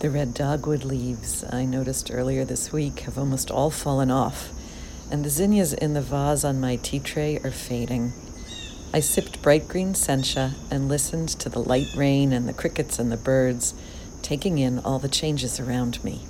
The red dogwood leaves I noticed earlier this week have almost all fallen off, and the zinnias in the vase on my tea tray are fading. I sipped bright green sencha and listened to the light rain and the crickets and the birds, taking in all the changes around me.